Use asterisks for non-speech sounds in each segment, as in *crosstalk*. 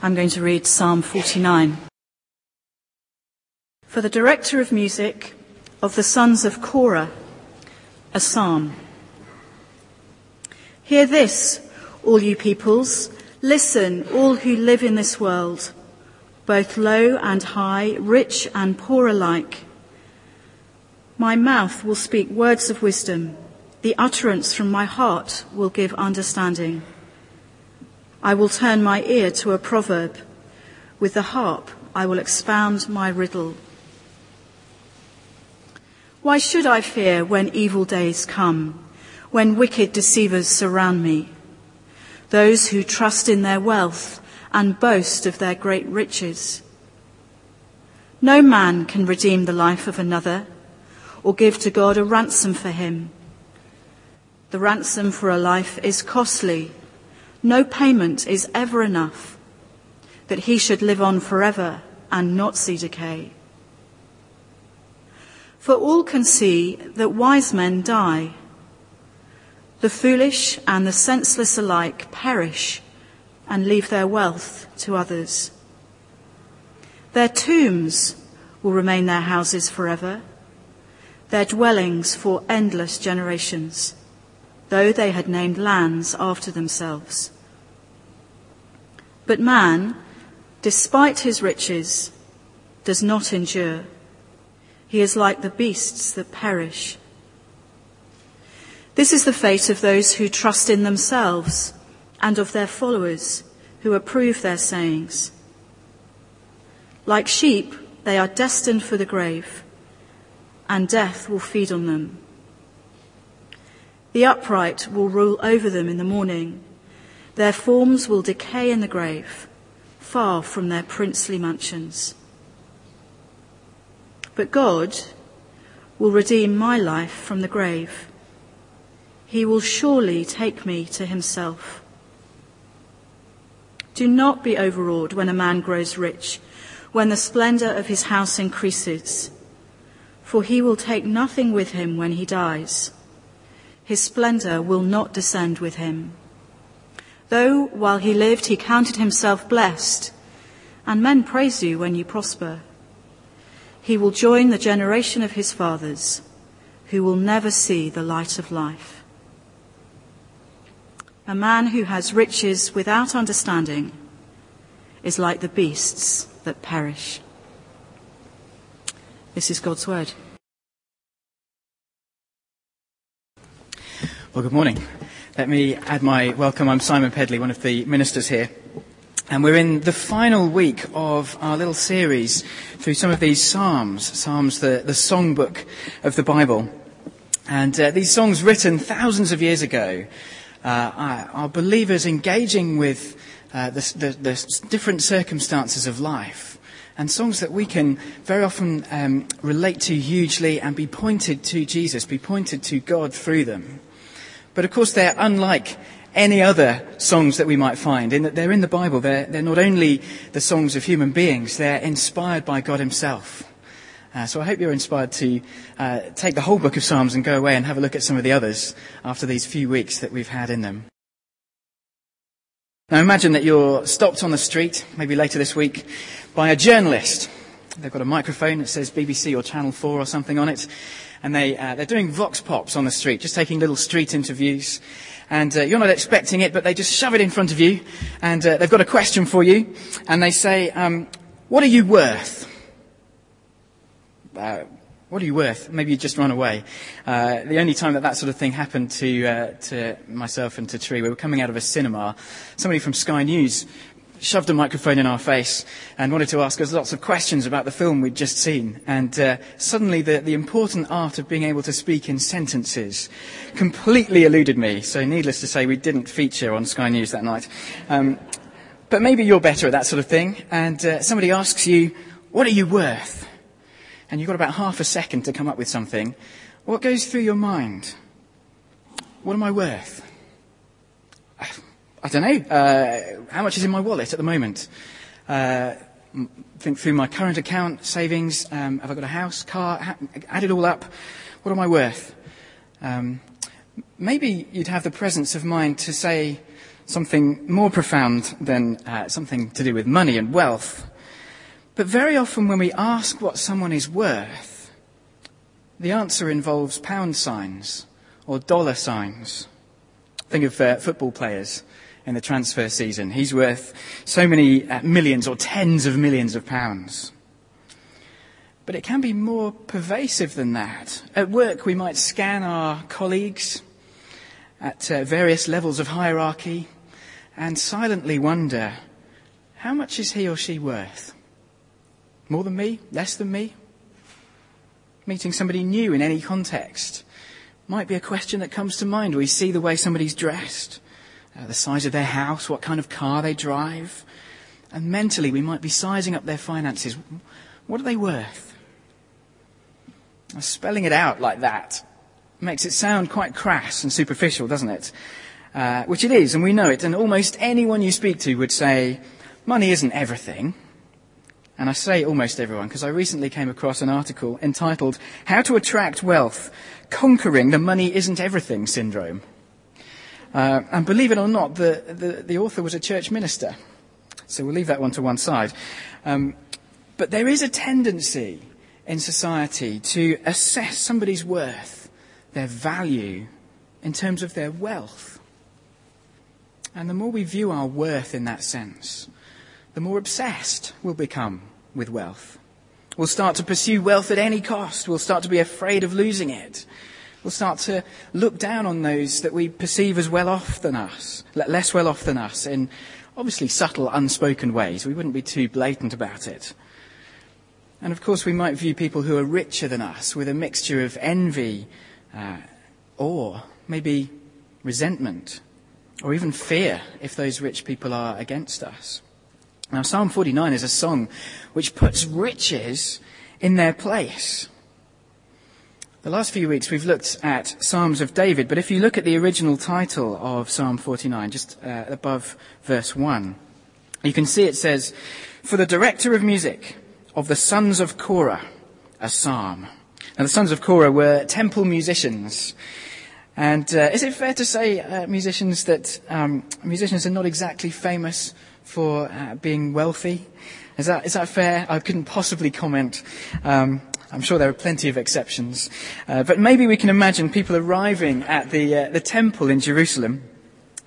I'm going to read Psalm 49. For the director of music of the sons of Korah, a psalm. Hear this, all you peoples. Listen, all who live in this world, both low and high, rich and poor alike. My mouth will speak words of wisdom. The utterance from my heart will give understanding. I will turn my ear to a proverb. With the harp, I will expound my riddle. Why should I fear when evil days come, when wicked deceivers surround me? Those who trust in their wealth and boast of their great riches. No man can redeem the life of another or give to God a ransom for him. The ransom for a life is costly. No payment is ever enough that he should live on forever and not see decay. For all can see that wise men die. The foolish and the senseless alike perish and leave their wealth to others. Their tombs will remain their houses forever, their dwellings for endless generations, though they had named lands after themselves. But man, despite his riches, does not endure. He is like the beasts that perish. This is the fate of those who trust in themselves and of their followers who approve their sayings. Like sheep, they are destined for the grave, and death will feed on them. The upright will rule over them in the morning. Their forms will decay in the grave, far from their princely mansions. But God will redeem my life from the grave. He will surely take me to himself. Do not be overawed when a man grows rich, when the splendor of his house increases, for he will take nothing with him when he dies. His splendor will not descend with him. Though while he lived he counted himself blessed, and men praise you when you prosper. He will join the generation of his fathers, who will never see the light of life. A man who has riches without understanding is like the beasts that perish. This is God's word. Well, good morning. Let me add my welcome. I'm Simon Pedley, one of the ministers here. And we're in the final week of our little series through some of these Psalms, Psalms, the, the songbook of the Bible. And uh, these songs written thousands of years ago uh, are believers engaging with uh, the, the, the, different circumstances of life. And songs that we can very often um, relate to hugely and be pointed to Jesus, be pointed to God through them. But of course, they're unlike any other songs that we might find, in that they're in the Bible. They're, they're not only the songs of human beings, they're inspired by God Himself. Uh, so I hope you're inspired to uh, take the whole book of Psalms and go away and have a look at some of the others after these few weeks that we've had in them. Now imagine that you're stopped on the street, maybe later this week, by a journalist. They've got a microphone that says BBC or Channel 4 or something on it, and they, uh, they're doing vox pops on the street, just taking little street interviews and uh, you're not expecting it, but they just shove it in front of you, and uh, they've got a question for you, and they say, um, "What are you worth?" Uh, what are you worth? Maybe you just run away. Uh, the only time that that sort of thing happened to, uh, to myself and to Tree, we were coming out of a cinema. Somebody from Sky News shoved a microphone in our face and wanted to ask us lots of questions about the film we'd just seen. And uh, suddenly the, the important art of being able to speak in sentences completely eluded me. So needless to say, we didn't feature on Sky News that night. Um, but maybe you're better at that sort of thing. And uh, somebody asks you, what are you worth? And you've got about half a second to come up with something. What goes through your mind? What am I worth? I don't know. Uh, how much is in my wallet at the moment? Uh, think through my current account, savings. Um, have I got a house, car? Ha- add it all up. What am I worth? Um, maybe you'd have the presence of mind to say something more profound than uh, something to do with money and wealth. But very often when we ask what someone is worth, the answer involves pound signs or dollar signs. Think of uh, football players in the transfer season. He's worth so many uh, millions or tens of millions of pounds. But it can be more pervasive than that. At work, we might scan our colleagues at uh, various levels of hierarchy and silently wonder, how much is he or she worth? More than me? Less than me? Meeting somebody new in any context might be a question that comes to mind. We see the way somebody's dressed, uh, the size of their house, what kind of car they drive. And mentally, we might be sizing up their finances. What are they worth? Now, spelling it out like that makes it sound quite crass and superficial, doesn't it? Uh, which it is, and we know it. And almost anyone you speak to would say, money isn't everything. And I say almost everyone because I recently came across an article entitled How to Attract Wealth Conquering the Money Isn't Everything Syndrome. Uh, and believe it or not, the, the, the, author was a church minister. So we'll leave that one to one side. Um, but there is a tendency in society to assess somebody's worth, their value, in terms of their wealth. And the more we view our worth in that sense, the more obsessed we'll become with wealth. We'll start to pursue wealth at any cost. We'll start to be afraid of losing it. We'll start to look down on those that we perceive as well off than us, less well off than us, in obviously subtle, unspoken ways. We wouldn't be too blatant about it. And of course, we might view people who are richer than us with a mixture of envy, uh, or maybe resentment, or even fear if those rich people are against us. Now, Psalm 49 is a song which puts riches in their place. The last few weeks we've looked at Psalms of David, but if you look at the original title of Psalm 49, just uh, above verse 1, you can see it says, For the director of music of the sons of Korah, a psalm. Now, the sons of Korah were temple musicians. And uh, is it fair to say, uh, musicians, that um, musicians are not exactly famous for uh, being wealthy. Is that, is that fair? I couldn't possibly comment. Um, I'm sure there are plenty of exceptions. Uh, but maybe we can imagine people arriving at the, uh, the temple in Jerusalem,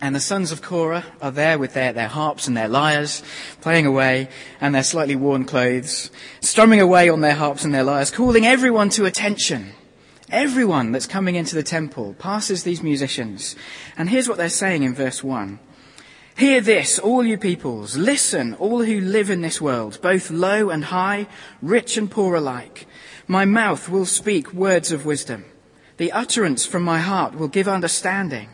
and the sons of Korah are there with their, their harps and their lyres, playing away, and their slightly worn clothes, strumming away on their harps and their lyres, calling everyone to attention. Everyone that's coming into the temple passes these musicians. And here's what they're saying in verse 1. Hear this, all you peoples. Listen, all who live in this world, both low and high, rich and poor alike. My mouth will speak words of wisdom. The utterance from my heart will give understanding.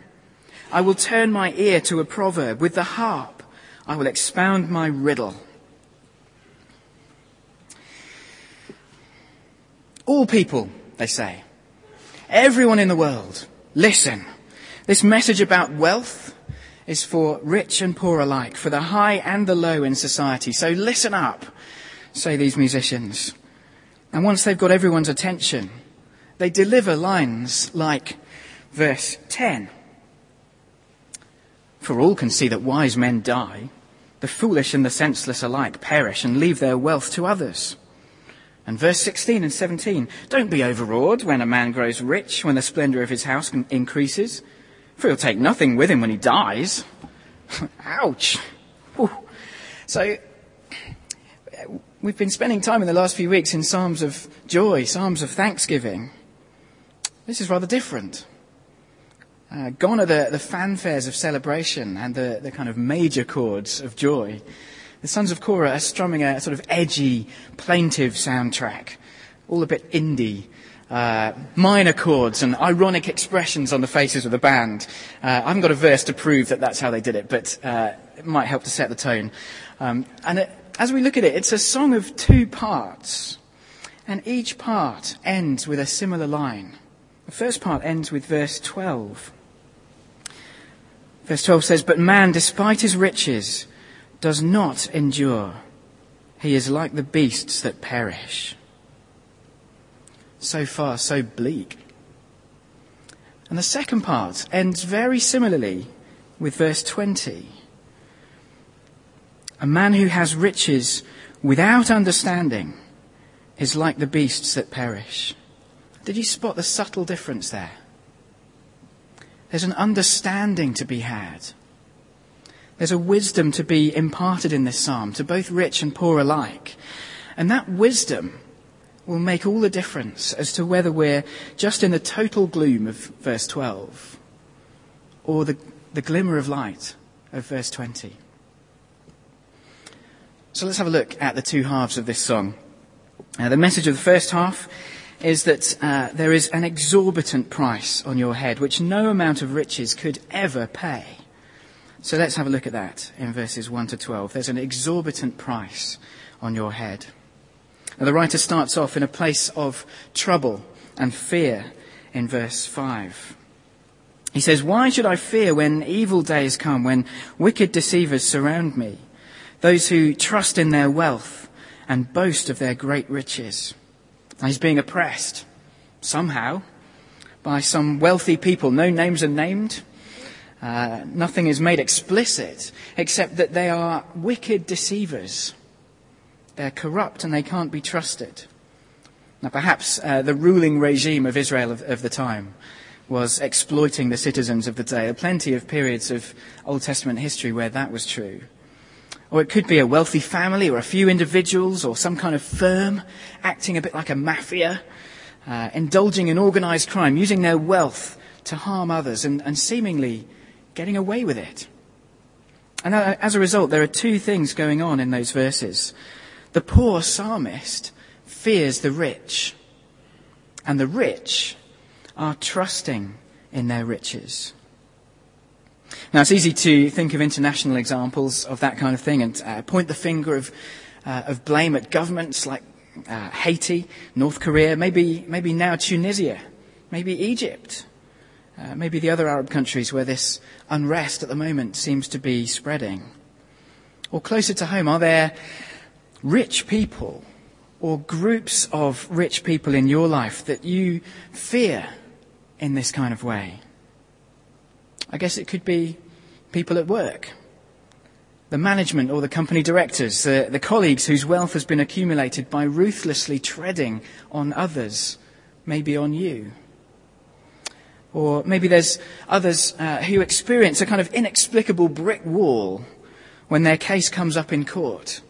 I will turn my ear to a proverb. With the harp, I will expound my riddle. All people, they say. Everyone in the world, listen. This message about wealth, is for rich and poor alike, for the high and the low in society. So listen up, say these musicians. And once they've got everyone's attention, they deliver lines like verse 10. For all can see that wise men die, the foolish and the senseless alike perish and leave their wealth to others. And verse 16 and 17, don't be overawed when a man grows rich, when the splendor of his house increases for he'll take nothing with him when he dies. *laughs* Ouch. Whew. So, we've been spending time in the last few weeks in Psalms of joy, Psalms of thanksgiving. This is rather different. Uh, gone are the, the fanfares of celebration and the, the kind of major chords of joy. The sons of Korah are strumming a sort of edgy, plaintive soundtrack, all a bit indie uh, minor chords and ironic expressions on the faces of the band. Uh, I haven't got a verse to prove that that's how they did it, but uh, it might help to set the tone. Um, and it, as we look at it, it's a song of two parts, and each part ends with a similar line. The first part ends with verse 12. Verse 12 says, But man, despite his riches, does not endure. He is like the beasts that perish so far so bleak. And the second part ends very similarly with verse 20. A man who has riches without understanding is like the beasts that perish. Did you spot the subtle difference there? There's an understanding to be had. There's a wisdom to be imparted in this psalm to both rich and poor alike. And that wisdom will make all the difference as to whether we're just in the total gloom of verse 12 or the, the glimmer of light of verse 20. So let's have a look at the two halves of this song. Uh, the message of the first half is that uh, there is an exorbitant price on your head which no amount of riches could ever pay. So let's have a look at that in verses 1 to 12. There's an exorbitant price on your head. Now, the writer starts off in a place of trouble and fear in verse 5. He says, Why should I fear when evil days come, when wicked deceivers surround me, those who trust in their wealth and boast of their great riches? he's being oppressed somehow by some wealthy people. No names are named. Uh, nothing is made explicit except that they are wicked deceivers. They're corrupt and they can't be trusted. Now, perhaps uh, the ruling regime of Israel of, of, the time was exploiting the citizens of the day. There are plenty of periods of Old Testament history where that was true. Or it could be a wealthy family or a few individuals or some kind of firm acting a bit like a mafia, uh, indulging in organized crime, using their wealth to harm others and, and seemingly getting away with it. And uh, as a result, there are two things going on in those verses. The poor psalmist fears the rich, and the rich are trusting in their riches. Now, it's easy to think of international examples of that kind of thing and uh, point the finger of, uh, of blame at governments like uh, Haiti, North Korea, maybe, maybe now Tunisia, maybe Egypt, uh, maybe the other Arab countries where this unrest at the moment seems to be spreading. Or closer to home, are there rich people or groups of rich people in your life that you fear in this kind of way? I guess it could be people at work, the management or the company directors, uh, the colleagues whose wealth has been accumulated by ruthlessly treading on others, maybe on you. Or maybe there's others uh, who experience a kind of inexplicable brick wall when their case comes up in court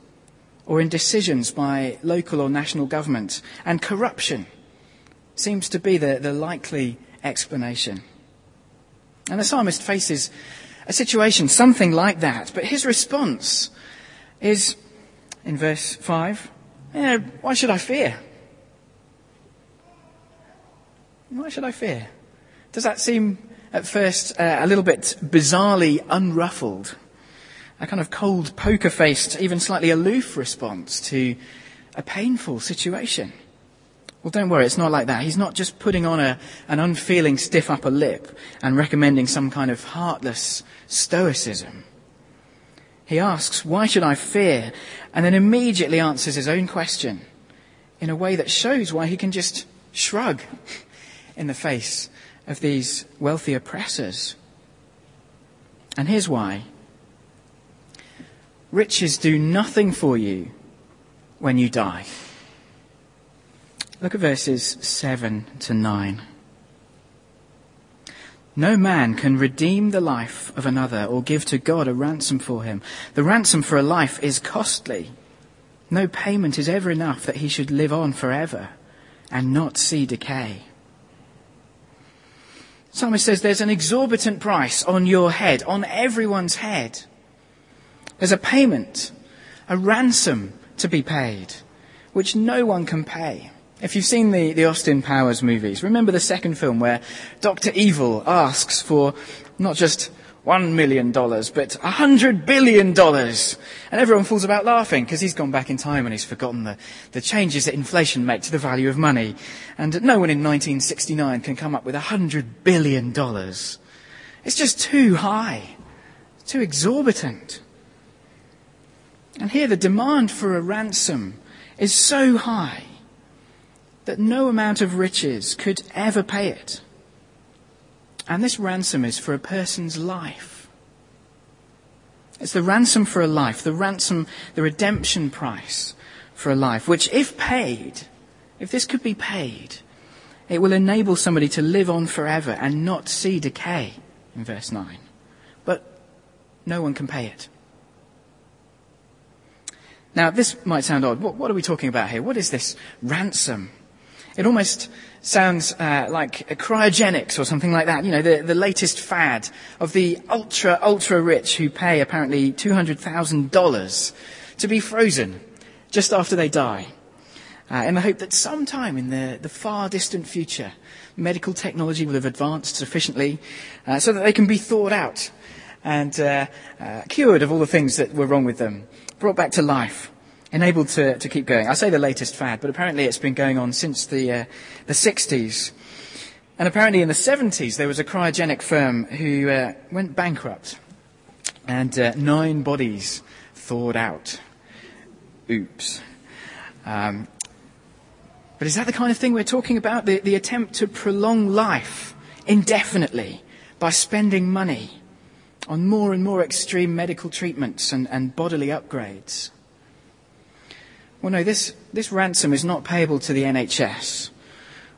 or in decisions by local or national government. And corruption seems to be the, the likely explanation. And the psalmist faces a situation, something like that, but his response is, in verse 5, eh, why should I fear? Why should I fear? Does that seem at first uh, a little bit bizarrely unruffled? A kind of cold, poker faced, even slightly aloof response to a painful situation? Well, don't worry, it's not like that. He's not just putting on a, an unfeeling stiff upper lip and recommending some kind of heartless stoicism. He asks, Why should I fear? And then immediately answers his own question in a way that shows why he can just shrug *laughs* in the face of these wealthy oppressors. And here's why riches do nothing for you when you die. Look at verses 7 to 9. No man can redeem the life of another or give to God a ransom for him. The ransom for a life is costly. No payment is ever enough that he should live on forever and not see decay. Psalmist says there's an exorbitant price on your head, on everyone's head. There's a payment, a ransom to be paid, which no one can pay. If you've seen the, the Austin Powers movies, remember the second film where Dr. Evil asks for not just one million dollars, but a hundred billion dollars. And everyone falls about laughing because he's gone back in time and he's forgotten the, the changes that inflation make to the value of money. And no one in 1969 can come up with a hundred billion dollars. It's just too high, too exorbitant. And here the demand for a ransom is so high that no amount of riches could ever pay it. And this ransom is for a person's life. It's the ransom for a life, the ransom, the redemption price for a life, which if paid, if this could be paid, it will enable somebody to live on forever and not see decay, in verse 9. But no one can pay it. Now, this might sound odd. What, what are we talking about here? What is this ransom? It almost sounds uh, like cryogenics or something like that. You know, the, the latest fad of the ultra, ultra rich who pay apparently $200,000 to be frozen just after they die. Uh, in the hope that sometime in the, the far distant future, medical technology will have advanced sufficiently uh, so that they can be thawed out and uh, uh cured of all the things that were wrong with them, brought back to life enabled to, to keep going. I say the latest fad, but apparently it's been going on since the, uh, the 60s. And apparently in the 70s there was a cryogenic firm who uh, went bankrupt and uh, nine bodies thawed out. Oops. Um, but is that the kind of thing we're talking about? The, the attempt to prolong life indefinitely by spending money on more and more extreme medical treatments and, and bodily upgrades? Well, no, this, this ransom is not payable to the NHS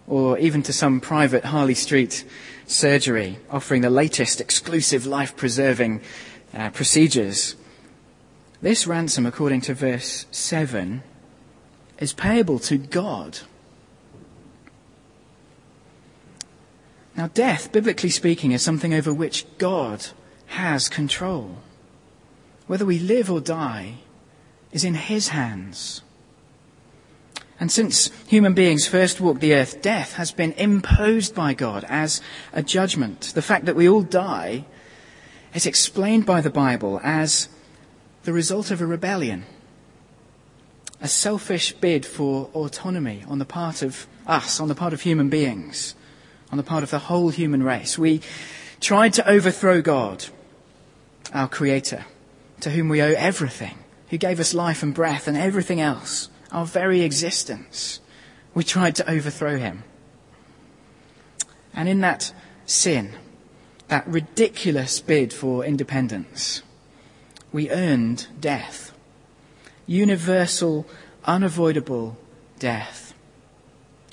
or even to some private Harley Street surgery offering the latest exclusive life preserving uh, procedures. This ransom, according to verse 7, is payable to God. Now, death, biblically speaking, is something over which God has control. Whether we live or die is in His hands. And since human beings first walked the earth, death has been imposed by God as a judgment. The fact that we all die is explained by the Bible as the result of a rebellion, a selfish bid for autonomy on the part of us, on the part of human beings, on the part of the whole human race. We tried to overthrow God, our Creator, to whom we owe everything, who gave us life and breath and everything else our very existence. We tried to overthrow him. And in that sin, that ridiculous bid for independence, we earned death. Universal, unavoidable death.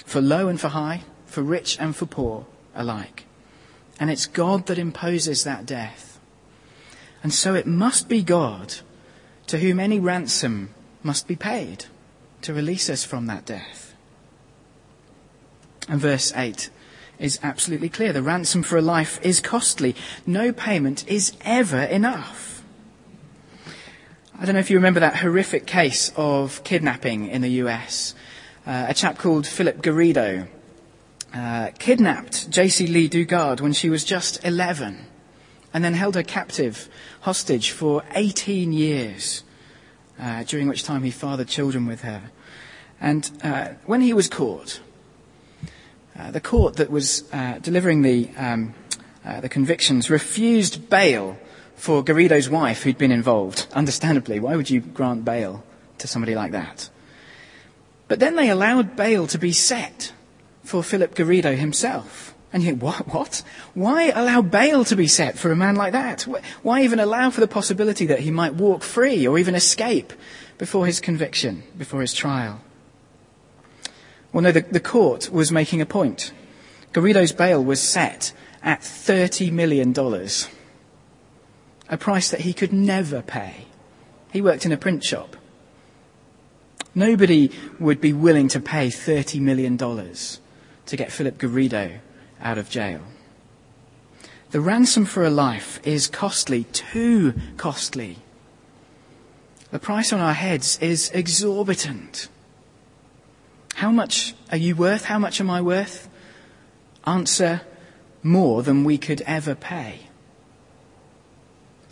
For low and for high, for rich and for poor alike. And it's God that imposes that death. And so it must be God to whom any ransom must be paid to release us from that death. And verse 8 is absolutely clear. The ransom for a life is costly. No payment is ever enough. I don't know if you remember that horrific case of kidnapping in the US. Uh, a chap called Philip Garrido uh, kidnapped Jaycee Lee Dugard when she was just 11 and then held her captive hostage for 18 years, uh, during which time he fathered children with her. And uh, when he was caught, uh, the court that was uh, delivering the, um, uh, the convictions refused bail for Garrido's wife who'd been involved. *laughs* Understandably, why would you grant bail to somebody like that? But then they allowed bail to be set for Philip Garrido himself. And you think, what? What? Why allow bail to be set for a man like that? Why even allow for the possibility that he might walk free or even escape before his conviction, before his trial? Well, no, the, the court was making a point. Garrido's bail was set at $30 million, a price that he could never pay. He worked in a print shop. Nobody would be willing to pay $30 million to get Philip Garrido out of jail. The ransom for a life is costly, too costly. The price on our heads is exorbitant. How much are you worth? How much am I worth? Answer, more than we could ever pay.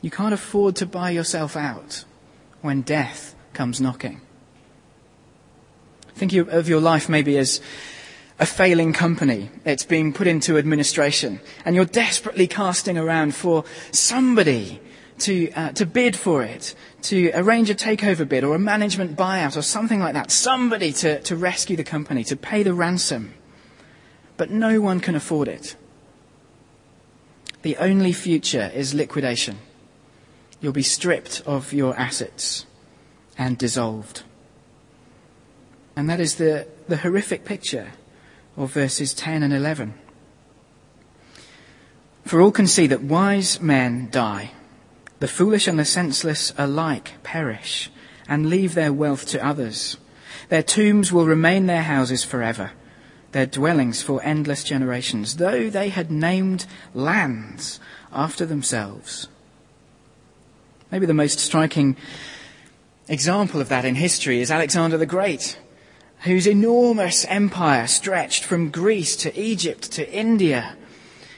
You can't afford to buy yourself out when death comes knocking. Think of your life maybe as a failing company. It's being put into administration and you're desperately casting around for somebody to, uh, to bid for it, to arrange a takeover bid or a management buyout or something like that. Somebody to, to rescue the company, to pay the ransom. But no one can afford it. The only future is liquidation. You'll be stripped of your assets and dissolved. And that is the, the horrific picture of verses 10 and 11. For all can see that wise men die, the foolish and the senseless alike perish and leave their wealth to others. Their tombs will remain their houses forever, their dwellings for endless generations, though they had named lands after themselves. Maybe the most striking example of that in history is Alexander the Great, whose enormous empire stretched from Greece to Egypt to India.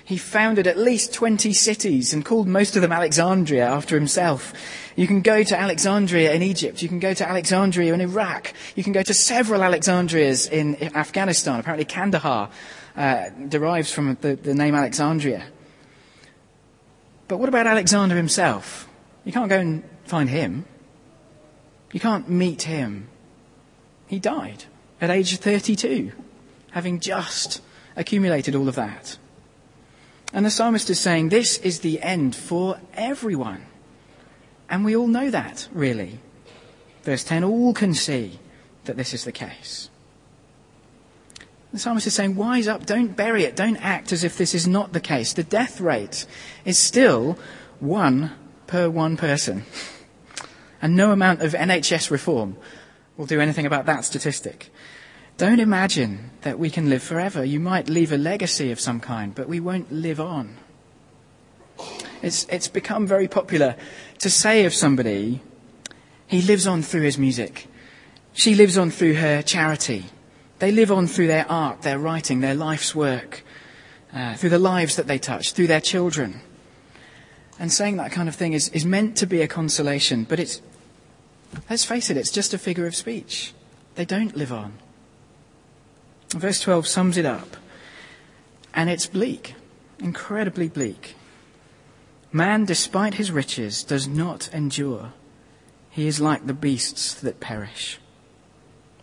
He founded at least 20 cities and called most of them Alexandria after himself. You can go to Alexandria in Egypt. You can go to Alexandria in Iraq. You can go to several Alexandrias in Afghanistan. Apparently Kandahar uh, derives from the, the name Alexandria. But what about Alexander himself? You can't go and find him. You can't meet him. He died at age 32, having just accumulated all of that. And the psalmist is saying this is the end for everyone. And we all know that, really. Verse 10 all can see that this is the case. The psalmist is saying, wise up, don't bury it, don't act as if this is not the case. The death rate is still one per one person. *laughs* And no amount of NHS reform will do anything about that statistic. Don't imagine that we can live forever. You might leave a legacy of some kind, but we won't live on. It's, it's become very popular to say of somebody, he lives on through his music. She lives on through her charity. They live on through their art, their writing, their life's work, uh, through the lives that they touch, through their children. And saying that kind of thing is, is meant to be a consolation, but it's, let's face it, it's just a figure of speech. They don't live on. Verse 12 sums it up. And it's bleak, incredibly bleak. Man, despite his riches, does not endure. He is like the beasts that perish.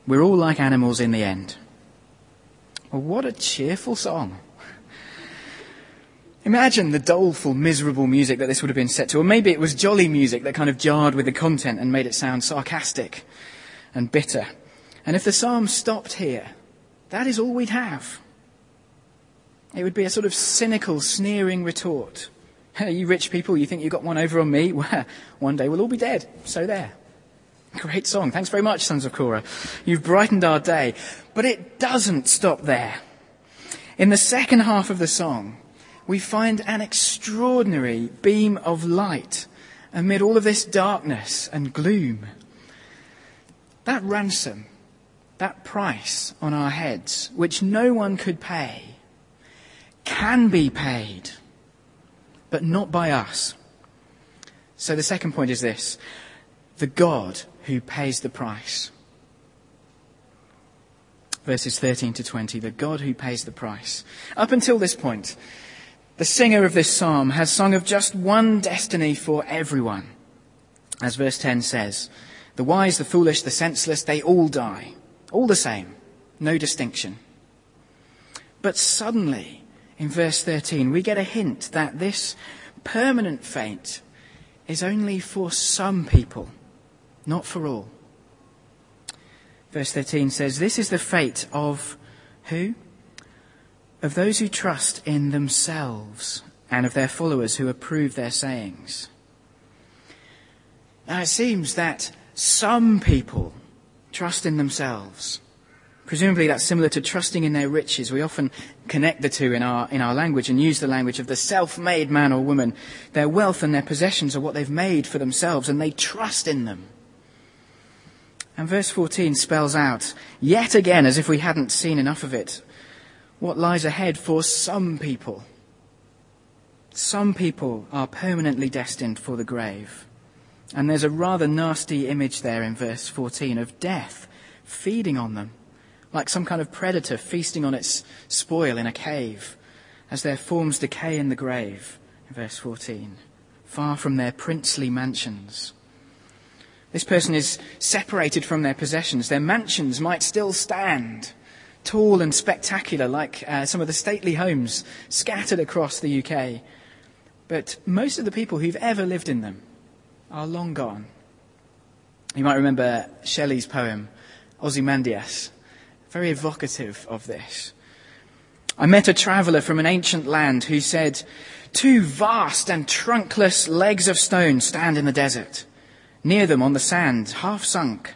We're all like animals in the end. Well, what a cheerful song. Imagine the doleful, miserable music that this would have been set to. Or maybe it was jolly music that kind of jarred with the content and made it sound sarcastic and bitter. And if the psalm stopped here, that is all we'd have. It would be a sort of cynical, sneering retort. Hey, you rich people, you think you got one over on me? *laughs* Well, one day we'll all be dead. So there. Great song. Thanks very much, Sons of Korah. You've brightened our day. But it doesn't stop there. In the second half of the song, we find an extraordinary beam of light amid all of this darkness and gloom. That ransom that price on our heads, which no one could pay, can be paid, but not by us. So the second point is this the God who pays the price. Verses 13 to 20, the God who pays the price. Up until this point, the singer of this psalm has sung of just one destiny for everyone. As verse 10 says, the wise, the foolish, the senseless, they all die. All the same, no distinction. But suddenly, in verse 13, we get a hint that this permanent fate is only for some people, not for all. Verse 13 says, This is the fate of who? Of those who trust in themselves and of their followers who approve their sayings. Now it seems that some people trust in themselves. Presumably that's similar to trusting in their riches. We often connect the two in our, in our language and use the language of the self-made man or woman. Their wealth and their possessions are what they've made for themselves and they trust in them. And verse 14 spells out, yet again, as if we hadn't seen enough of it, what lies ahead for some people. Some people are permanently destined for the grave. And there's a rather nasty image there in verse 14 of death feeding on them, like some kind of predator feasting on its spoil in a cave, as their forms decay in the grave, verse 14, far from their princely mansions. This person is separated from their possessions. Their mansions might still stand, tall and spectacular, like uh, some of the stately homes scattered across the UK. But most of the people who've ever lived in them are long gone. You might remember Shelley's poem, Ozymandias, very evocative of this. I met a traveller from an ancient land who said, Two vast and trunkless legs of stone stand in the desert. Near them on the sand, half sunk,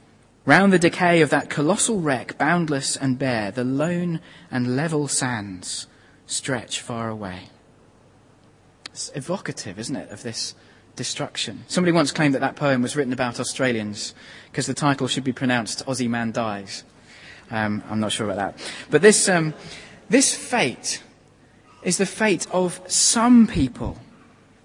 Round the decay of that colossal wreck, boundless and bare, the lone and level sands stretch far away. It's evocative, isn't it, of this destruction. Somebody once claimed that that poem was written about Australians because the title should be pronounced Aussie Man Dies. Um, I'm not sure about that. But this, um, this fate is the fate of some people,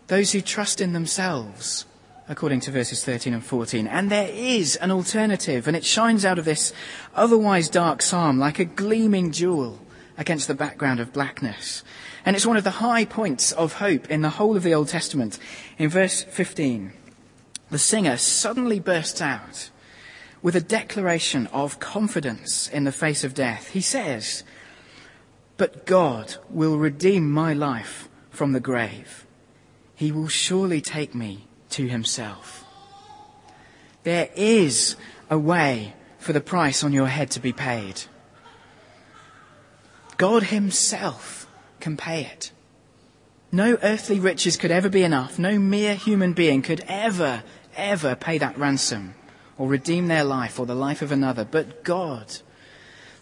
those who trust in themselves, according to verses 13 and 14. And there is an alternative, and it shines out of this otherwise dark psalm like a gleaming jewel against the background of blackness. And it's one of the high points of hope in the whole of the Old Testament. In verse 15, the singer suddenly bursts out with a declaration of confidence in the face of death. He says, But God will redeem my life from the grave. He will surely take me to himself. There is a way for the price on your head to be paid. God himself can pay it. No earthly riches could ever be enough. No mere human being could ever, ever pay that ransom or redeem their life or the life of another. But God,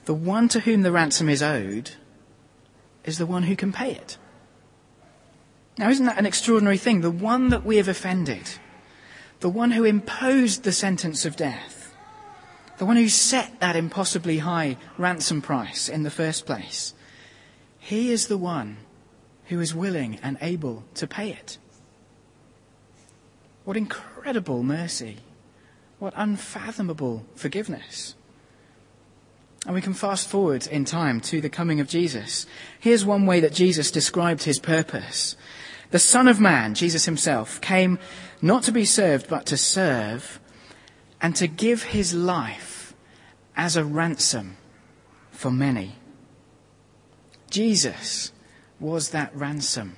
the one to whom the ransom is owed, is the one who can pay it. Now, isn't that an extraordinary thing? The one that we have offended, the one who imposed the sentence of death, the one who set that impossibly high ransom price in the first place, he is the one who is willing and able to pay it. What incredible mercy. What unfathomable forgiveness. And we can fast forward in time to the coming of Jesus. Here's one way that Jesus described his purpose. The Son of Man, Jesus himself, came not to be served, but to serve and to give his life as a ransom for many. Jesus was that ransom.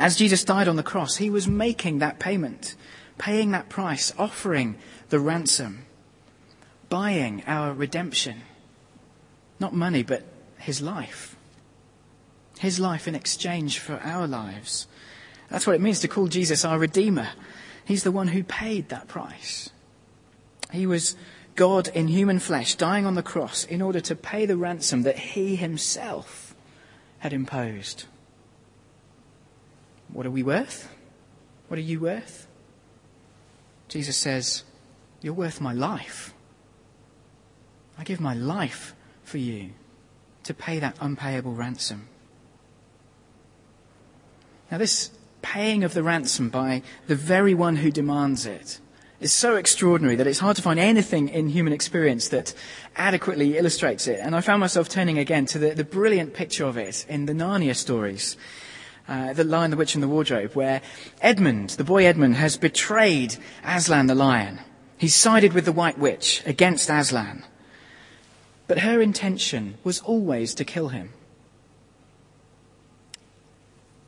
As Jesus died on the cross, he was making that payment, paying that price, offering the ransom, buying our redemption. Not money, but his life. His life in exchange for our lives. That's what it means to call Jesus our Redeemer. He's the one who paid that price. He was God in human flesh, dying on the cross in order to pay the ransom that he himself had imposed. What are we worth? What are you worth? Jesus says, You're worth my life. I give my life for you to pay that unpayable ransom. Now, this paying of the ransom by the very one who demands it is so extraordinary that it's hard to find anything in human experience that adequately illustrates it. And I found myself turning again to the, the brilliant picture of it in the Narnia stories. Uh, the Lion, the Witch, and the Wardrobe, where Edmund, the boy Edmund, has betrayed Aslan the lion. He's sided with the White Witch against Aslan. But her intention was always to kill him.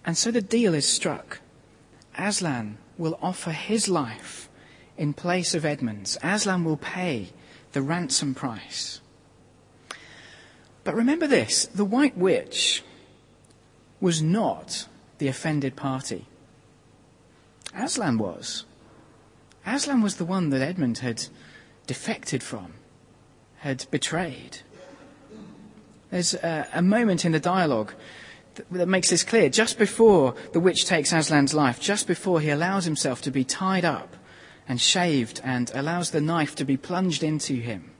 And so the deal is struck. Aslan will offer his life in place of Edmund's. Aslan will pay the ransom price. But remember this the White Witch was not the offended party. Aslan was. Aslan was the one that Edmund had defected from, had betrayed. There's a, a moment in the dialogue that, makes this clear. Just before the witch takes Aslan's life, just before he allows himself to be tied up and shaved and allows the knife to be plunged into him.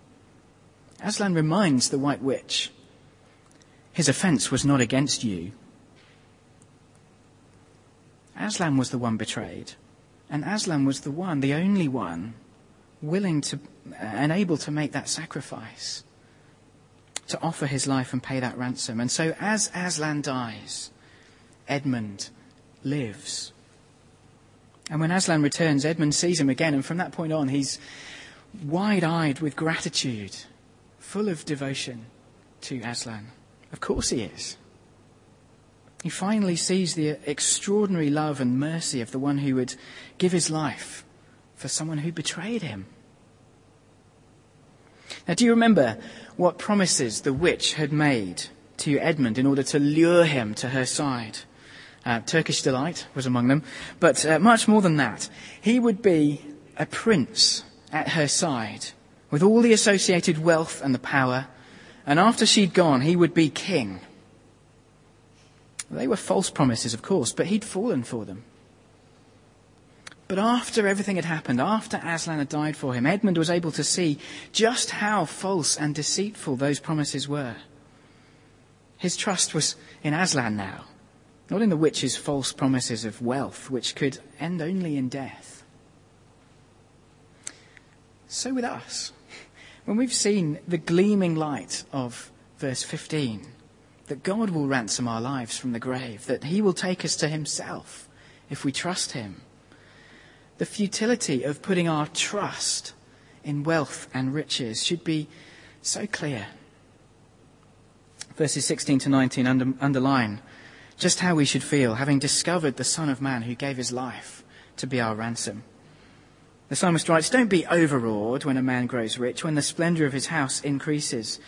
Aslan reminds the White Witch, his offence was not against you. Aslan was the one betrayed. And Aslan was the one, the only one, willing to uh, and able to make that sacrifice, to offer his life and pay that ransom. And so as Aslan dies, Edmund lives. And when Aslan returns, Edmund sees him again, and from that point on, he's wide eyed with gratitude, full of devotion to Aslan. Of course he is. He finally sees the extraordinary love and mercy of the one who would give his life for someone who betrayed him. Now, do you remember what promises the witch had made to Edmund in order to lure him to her side? Uh, Turkish delight was among them, but uh, much more than that. He would be a prince at her side with all the associated wealth and the power, and after she'd gone, he would be king. They were false promises, of course, but he'd fallen for them. But after everything had happened, after Aslan had died for him, Edmund was able to see just how false and deceitful those promises were. His trust was in Aslan now, not in the witch's false promises of wealth, which could end only in death. So with us, when we've seen the gleaming light of verse 15, that God will ransom our lives from the grave, that He will take us to Himself if we trust Him. The futility of putting our trust in wealth and riches should be so clear. Verses 16 to 19 under, underline just how we should feel having discovered the Son of Man who gave His life to be our ransom. The psalmist writes, Don't be overawed when a man grows rich, when the splendor of his house increases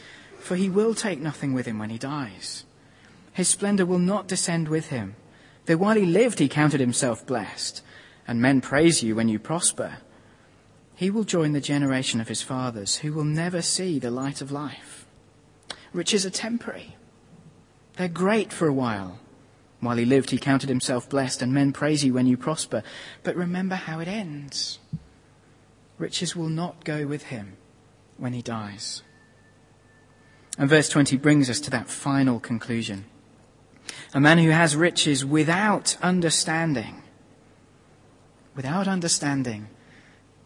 for he will take nothing with him when he dies. His splendor will not descend with him. Though while he lived, he counted himself blessed, and men praise you when you prosper. He will join the generation of his fathers, who will never see the light of life. Riches are temporary. They're great for a while. While he lived, he counted himself blessed, and men praise you when you prosper. But remember how it ends. Riches will not go with him when he dies. And verse 20 brings us to that final conclusion. A man who has riches without understanding, without understanding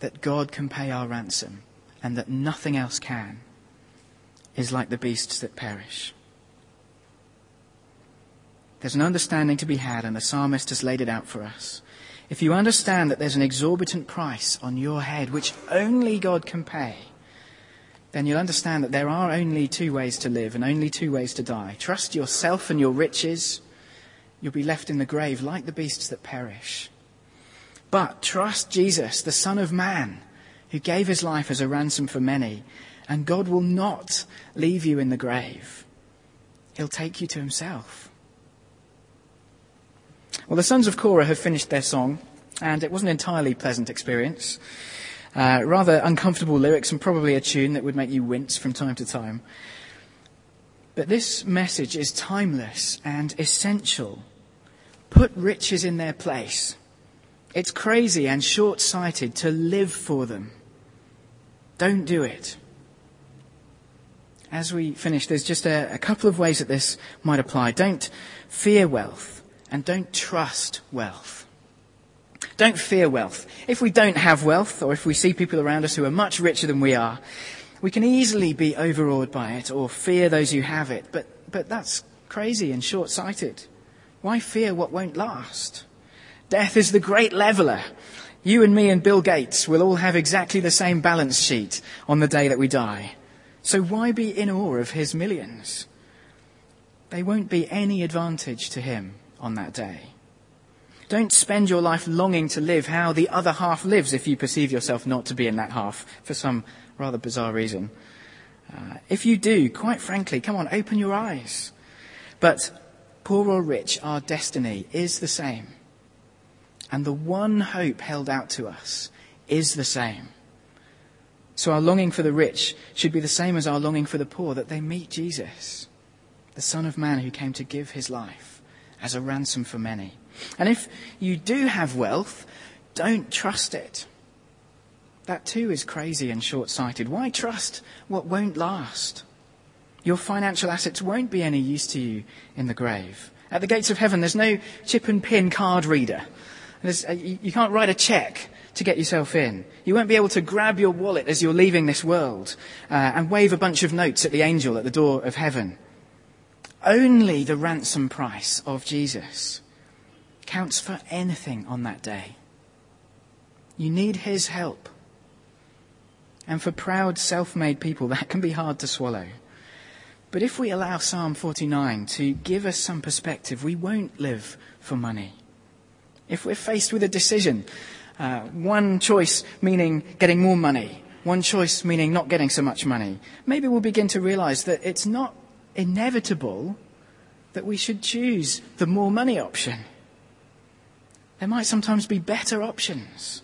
that God can pay our ransom and that nothing else can, is like the beasts that perish. There's an understanding to be had, and the psalmist has laid it out for us. If you understand that there's an exorbitant price on your head which only God can pay, then you'll understand that there are only two ways to live and only two ways to die. Trust yourself and your riches, you'll be left in the grave like the beasts that perish. But trust Jesus, the Son of Man, who gave his life as a ransom for many, and God will not leave you in the grave. He'll take you to himself. Well, the sons of Korah have finished their song, and it wasn't an entirely pleasant experience. Uh, rather uncomfortable lyrics and probably a tune that would make you wince from time to time. But this message is timeless and essential. Put riches in their place. It's crazy and short sighted to live for them. Don't do it. As we finish, there's just a, a couple of ways that this might apply. Don't fear wealth and don't trust wealth. Don't fear wealth. If we don't have wealth, or if we see people around us who are much richer than we are, we can easily be overawed by it or fear those who have it. But, but that's crazy and short sighted. Why fear what won't last? Death is the great leveler. You and me and Bill Gates will all have exactly the same balance sheet on the day that we die. So why be in awe of his millions? They won't be any advantage to him on that day. Don't spend your life longing to live how the other half lives if you perceive yourself not to be in that half for some rather bizarre reason. Uh, if you do, quite frankly, come on, open your eyes. But poor or rich, our destiny is the same. And the one hope held out to us is the same. So our longing for the rich should be the same as our longing for the poor, that they meet Jesus, the Son of Man who came to give his life as a ransom for many. And if you do have wealth, don't trust it. That too is crazy and short sighted. Why trust what won't last? Your financial assets won't be any use to you in the grave. At the gates of heaven, there's no chip and pin card reader you can't write a check to get yourself in. You won't be able to grab your wallet as you're leaving this world uh, and wave a bunch of notes at the angel at the door of heaven. Only the ransom price of Jesus counts for anything on that day. You need his help. And for proud, self made people, *laughs* that can be hard to swallow. But if we allow Psalm 49 to give us some perspective, we won't live for money. If we're faced with a decision, uh, one choice meaning getting more money, one choice meaning not getting so much money, maybe we'll begin to realize that it's not inevitable that we should choose the more money option. There might sometimes be better options.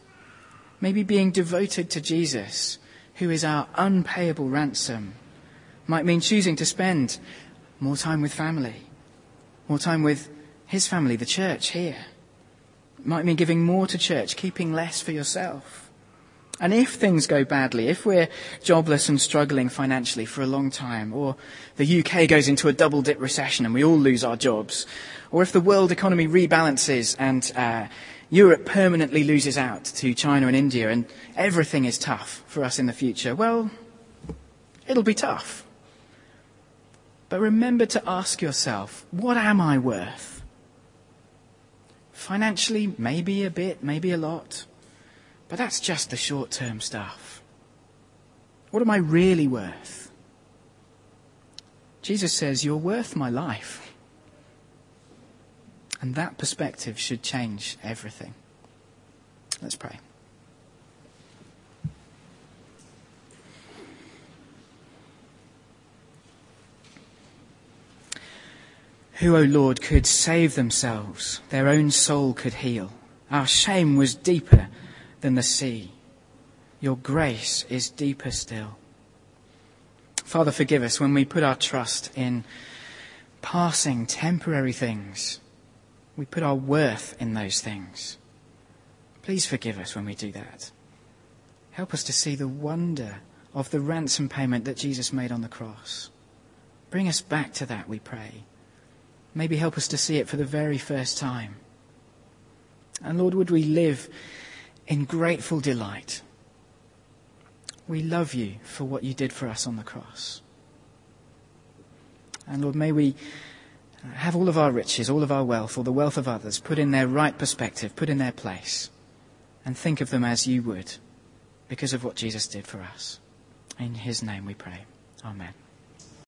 Maybe being devoted to Jesus, who is our unpayable ransom, might mean choosing to spend more time with family, more time with his family, the church here. It might mean giving more to church, keeping less for yourself. And if things go badly, if we're jobless and struggling financially for a long time, or the UK goes into a double dip recession and we all lose our jobs, or if the world economy rebalances and uh, Europe permanently loses out to China and India and everything is tough for us in the future, well, it'll be tough. But remember to ask yourself, what am I worth? Financially, maybe a bit, maybe a lot. But that's just the short term stuff. What am I really worth? Jesus says, You're worth my life. And that perspective should change everything. Let's pray. Who, O Lord, could save themselves, their own soul could heal. Our shame was deeper than the sea. Your grace is deeper still. Father, forgive us when we put our trust in passing temporary things. We put our worth in those things. Please forgive us when we do that. Help us to see the wonder of the ransom payment that Jesus made on the cross. Bring us back to that, we pray. Maybe help us to see it for the very first time. And Lord, would we live in grateful delight. We love you for what you did for us on the cross. And Lord, may we have all of our riches, all of our wealth, or the wealth of others put in their right perspective, put in their place, and think of them as you would because of what Jesus did for us. In his name we pray. Amen.